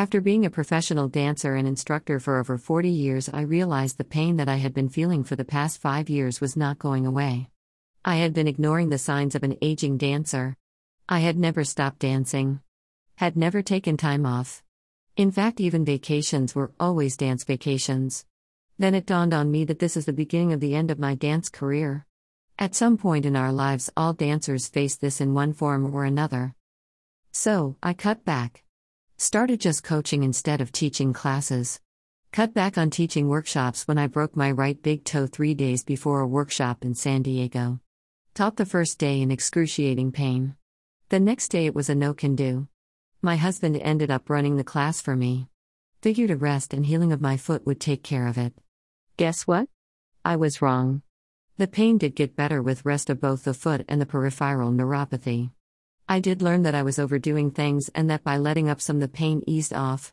After being a professional dancer and instructor for over 40 years, I realized the pain that I had been feeling for the past five years was not going away. I had been ignoring the signs of an aging dancer. I had never stopped dancing, had never taken time off. In fact, even vacations were always dance vacations. Then it dawned on me that this is the beginning of the end of my dance career. At some point in our lives, all dancers face this in one form or another. So, I cut back. Started just coaching instead of teaching classes. Cut back on teaching workshops when I broke my right big toe three days before a workshop in San Diego. Taught the first day in excruciating pain. The next day it was a no can do. My husband ended up running the class for me. Figured a rest and healing of my foot would take care of it. Guess what? I was wrong. The pain did get better with rest of both the foot and the peripheral neuropathy. I did learn that I was overdoing things and that by letting up some the pain eased off.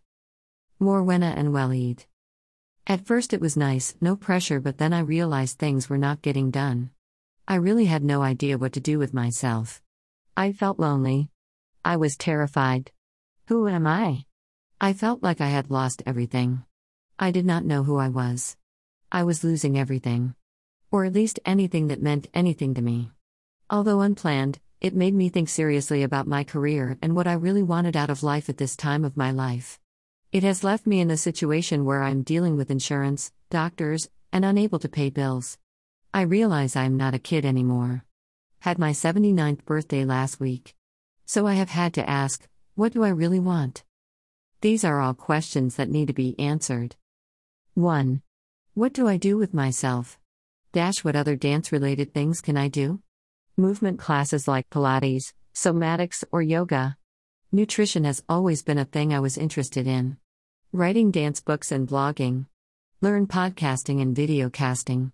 Morwenna and Waleed. At first it was nice, no pressure, but then I realized things were not getting done. I really had no idea what to do with myself. I felt lonely. I was terrified. Who am I? I felt like I had lost everything. I did not know who I was. I was losing everything. Or at least anything that meant anything to me. Although unplanned, it made me think seriously about my career and what I really wanted out of life at this time of my life. It has left me in a situation where I'm dealing with insurance, doctors, and unable to pay bills. I realize I am not a kid anymore. Had my 79th birthday last week. So I have had to ask, what do I really want? These are all questions that need to be answered. 1. What do I do with myself? Dash what other dance related things can I do? Movement classes like Pilates, somatics, or yoga. Nutrition has always been a thing I was interested in. Writing dance books and blogging. Learn podcasting and video casting.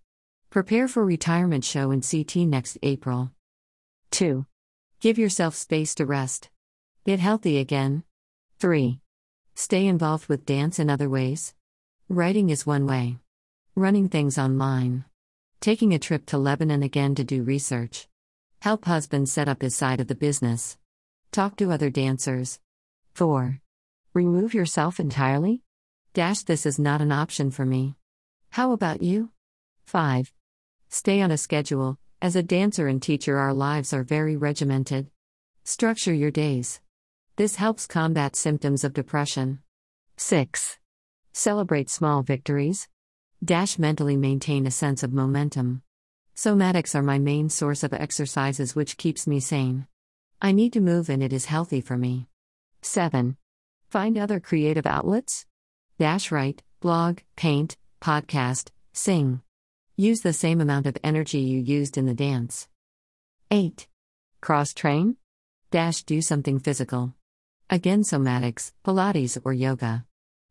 Prepare for retirement show in CT next April. 2. Give yourself space to rest. Get healthy again. 3. Stay involved with dance in other ways. Writing is one way. Running things online. Taking a trip to Lebanon again to do research. Help husband set up his side of the business. Talk to other dancers. 4. Remove yourself entirely? Dash, this is not an option for me. How about you? 5. Stay on a schedule. As a dancer and teacher, our lives are very regimented. Structure your days. This helps combat symptoms of depression. 6. Celebrate small victories. Dash mentally maintain a sense of momentum. Somatics are my main source of exercises, which keeps me sane. I need to move and it is healthy for me. 7. Find other creative outlets. Dash write, blog, paint, podcast, sing. Use the same amount of energy you used in the dance. 8. Cross train? Dash do something physical. Again, somatics, Pilates, or yoga.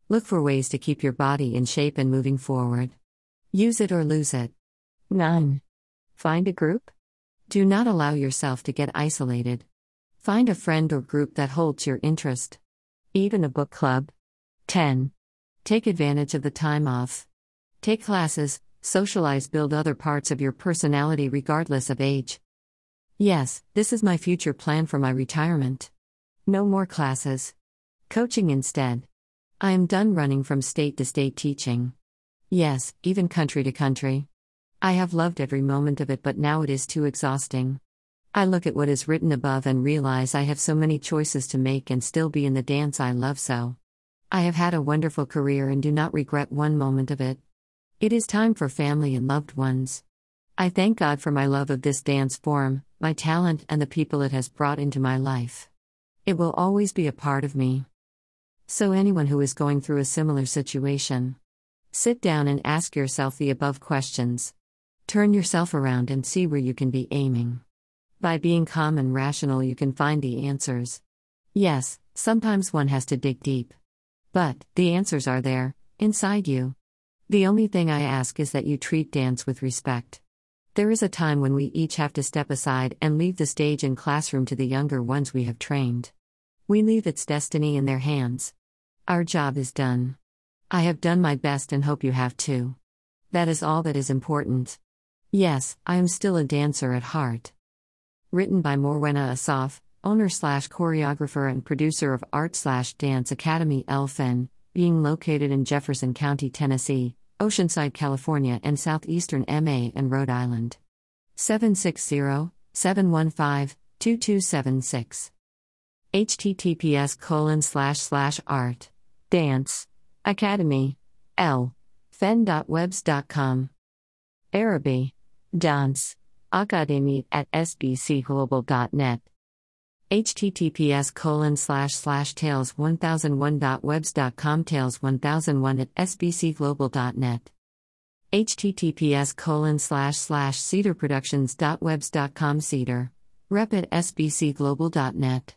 Look for ways to keep your body in shape and moving forward. Use it or lose it. 9. Find a group? Do not allow yourself to get isolated. Find a friend or group that holds your interest. Even a book club. 10. Take advantage of the time off. Take classes, socialize, build other parts of your personality regardless of age. Yes, this is my future plan for my retirement. No more classes. Coaching instead. I am done running from state to state teaching. Yes, even country to country. I have loved every moment of it, but now it is too exhausting. I look at what is written above and realize I have so many choices to make and still be in the dance I love so. I have had a wonderful career and do not regret one moment of it. It is time for family and loved ones. I thank God for my love of this dance form, my talent, and the people it has brought into my life. It will always be a part of me. So, anyone who is going through a similar situation, sit down and ask yourself the above questions. Turn yourself around and see where you can be aiming. By being calm and rational, you can find the answers. Yes, sometimes one has to dig deep. But, the answers are there, inside you. The only thing I ask is that you treat dance with respect. There is a time when we each have to step aside and leave the stage and classroom to the younger ones we have trained. We leave its destiny in their hands. Our job is done. I have done my best and hope you have too. That is all that is important. Yes, I am still a dancer at heart. Written by Morwenna Asaf, owner slash choreographer and producer of Art slash Dance Academy Elfen, being located in Jefferson County, Tennessee, Oceanside, California, and southeastern MA and Rhode Island. 760 715 2276. https colon slash slash art dance academy l fen.webs.com araby dance academy at sbcglobal.net https colon slash slash tales1001.webs.com tales1001 at sbcglobal.net https colon slash slash cedarproductions.webs.com cedar rep at sbcglobal.net